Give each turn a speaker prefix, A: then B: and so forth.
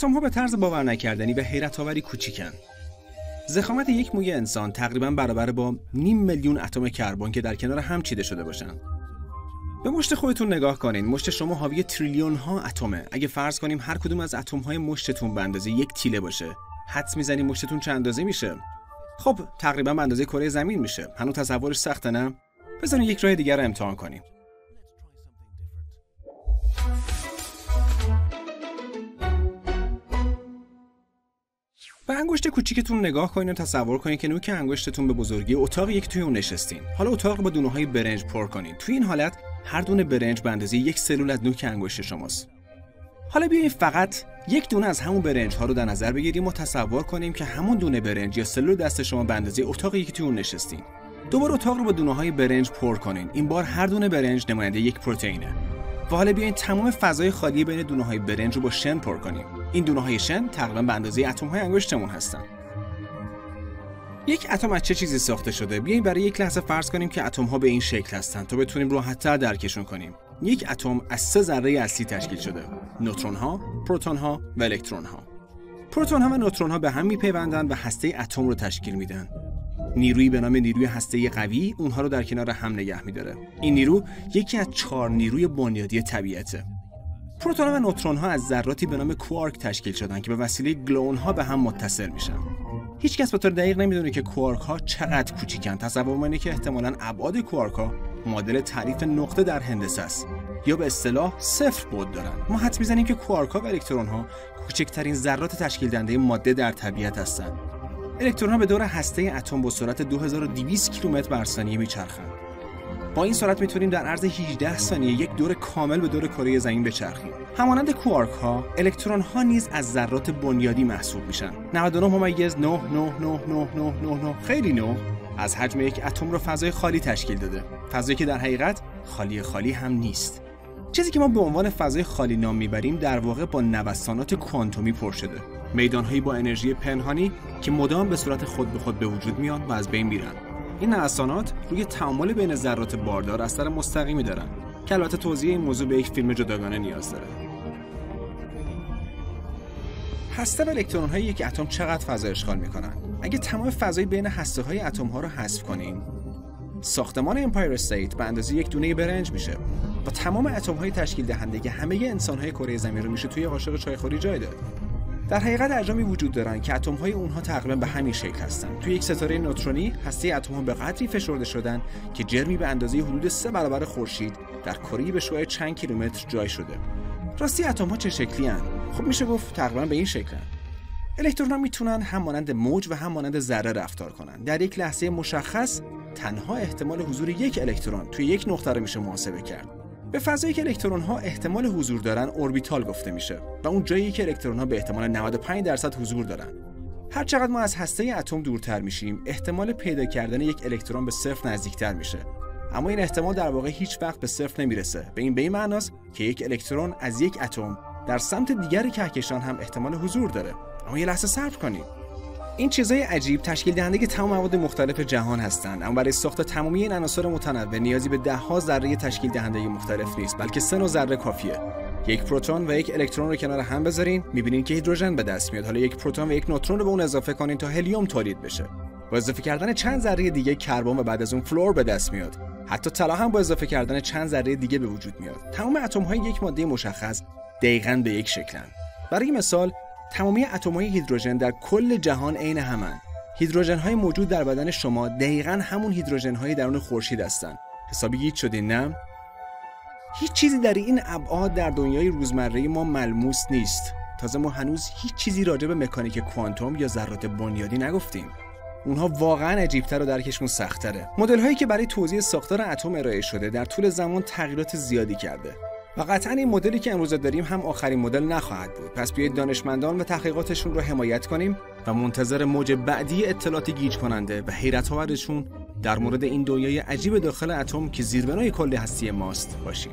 A: اتم ها به طرز باور نکردنی و حیرت آوری کوچیکن. زخامت یک موی انسان تقریبا برابر با نیم میلیون اتم کربن که در کنار هم چیده شده باشند. به مشت خودتون نگاه کنین. مشت شما حاوی تریلیون ها اتمه. اگه فرض کنیم هر کدوم از اتم های مشتتون به اندازه یک تیله باشه. حدس می‌زنیم مشتتون چند اندازه میشه؟ خب تقریبا به اندازه کره زمین میشه. هنوز تصورش سخته نه؟ بزنین یک راه دیگر رو امتحان کنیم. به انگشت کوچیکتون نگاه کنین و تصور کنین که نوک انگشتتون به بزرگی اتاق یک توی اون نشستین. حالا اتاق با دونه های برنج پر کنین. توی این حالت هر دونه برنج به اندازه یک سلول از نوک انگشت شماست. حالا بیاین فقط یک دونه از همون برنج ها رو در نظر بگیریم و تصور کنیم که همون دونه برنج یا سلول دست شما به اندازه اتاق یکی توی اون نشستین. دوباره اتاق رو با دونه های برنج پر کنین. این بار هر دونه برنج نماینده یک پروتئینه. و حالا بیاین تمام فضای خالی بین دونه های برنج رو با شن پر کنیم. این دونه های شن تقریبا به اندازه اتم های انگشتمون هستن. یک اتم از چه چیزی ساخته شده؟ بیاین برای یک لحظه فرض کنیم که اتم ها به این شکل هستند تا بتونیم راحتتر درکشون کنیم. یک اتم از سه ذره اصلی تشکیل شده. نوترون ها پروتون ها و الکترون ها پروتون ها و نوترون ها به هم میپیوندند و هسته اتم رو تشکیل میدن. نیرویی به نام نیروی هسته قوی اونها رو در کنار هم نگه میداره. این نیرو یکی از چهار نیروی بنیادی طبیعته. پروتون و نوترون ها از ذراتی به نام کوارک تشکیل شدن که به وسیله گلون ها به هم متصل میشن. هیچ کس به طور دقیق نمی‌دونه که کوارک ها چقدر کوچیکن. تصور اینه که احتمالاً ابعاد کوارک ها معادل تعریف نقطه در هندسه است یا به اصطلاح صفر بود دارن. ما حد می‌زنیم که کوارک ها و الکترون ها کوچکترین ذرات تشکیل دهنده ماده در طبیعت هستند الکترون ها به دور هسته اتم با سرعت 2200 کیلومتر بر ثانیه میچرخند. با این سرعت می‌تونیم در عرض 18 ثانیه یک دور کامل به دور کره زمین بچرخیم. همانند کوارک ها الکترون ها نیز از ذرات بنیادی محسوب میشن. 99 ممیز 9 9 9 9 9 9 خیلی نه. از حجم یک اتم رو فضای خالی تشکیل داده. فضایی که در حقیقت خالی خالی هم نیست. چیزی که ما به عنوان فضای خالی نام می‌بریم در واقع با نوسانات کوانتومی پر شده. میدانهایی با انرژی پنهانی که مدام به صورت خود به خود به وجود میان و از بین میرن. این نوسانات روی تعامل بین ذرات باردار اثر مستقیمی دارن. که البته توضیح این موضوع به یک فیلم جداگانه نیاز داره. هسته و الکترون های یک اتم چقدر فضا اشغال می‌کنن؟ اگه تمام فضای بین هسته های اتم ها رو حذف کنیم ساختمان امپایر استیت به اندازه یک دونه برنج میشه و تمام اتم های تشکیل دهنده که همه انسان های کره زمین رو میشه توی قاشق چایخوری جای داد در حقیقت اجرامی وجود دارن که اتم های اونها تقریبا به همین شکل هستن. توی یک ستاره نوترونی هسته اتم ها به قدری فشرده شدن که جرمی به اندازه حدود سه برابر خورشید در کره به شعاع چند کیلومتر جا شده. راستی اتم ها چه شکلی هن؟ خب میشه گفت تقریبا به این شکل الکترون ها می‌تونن هم مانند موج و هم مانند ذره رفتار کنن. در یک لحظه مشخص تنها احتمال حضور یک الکترون توی یک نقطه رو میشه محاسبه کرد. به فضایی که الکترون ها احتمال حضور دارن اوربیتال گفته میشه و اون جایی که الکترون ها به احتمال 95 درصد حضور دارن. هر چقدر ما از هسته اتم دورتر میشیم احتمال پیدا کردن یک الکترون به صفر نزدیکتر میشه. اما این احتمال در واقع هیچ وقت به صفر نمی‌رسه. به این به این معناست که یک الکترون از یک اتم در سمت دیگر کهکشان هم احتمال حضور داره. اما یه لحظه صبر کنید. این چیزهای عجیب تشکیل دهنده تمام مواد مختلف جهان هستند. اما برای ساخت تمامی این عناصر متنوع نیازی به ده ها ذره تشکیل دهنده مختلف نیست بلکه سه نوع ذره کافیه. یک پروتون و یک الکترون رو کنار هم بذارین می‌بینین که هیدروژن به دست میاد. حالا یک پروتون و یک نوترون رو به اون اضافه کنین تا هلیوم تولید بشه. با اضافه کردن چند ذره دیگه کربن و بعد از اون فلور به دست میاد. حتی طلا هم با اضافه کردن چند ذره دیگه به وجود میاد. تمام اتم های یک ماده مشخص دقیقا به یک شکلن. برای مثال تمامی اتم‌های هیدروژن در کل جهان عین همن. هیدروژن های موجود در بدن شما دقیقا همون هیدروژن های درون خورشید هستن. حسابی گیت شدین نه؟ هیچ چیزی در این ابعاد در دنیای روزمره ما ملموس نیست. تازه ما هنوز هیچ چیزی راجع به مکانیک کوانتوم یا ذرات بنیادی نگفتیم. اونها واقعا عجیبتر و درکشون سختره مدل هایی که برای توضیح ساختار اتم ارائه شده در طول زمان تغییرات زیادی کرده. و قطعا این مدلی که امروز داریم هم آخرین مدل نخواهد بود. پس بیایید دانشمندان و تحقیقاتشون رو حمایت کنیم و منتظر موج بعدی اطلاعات گیج کننده و حیرت آورشون در مورد این دنیای عجیب داخل اتم که زیربنای کل هستی ماست باشیم.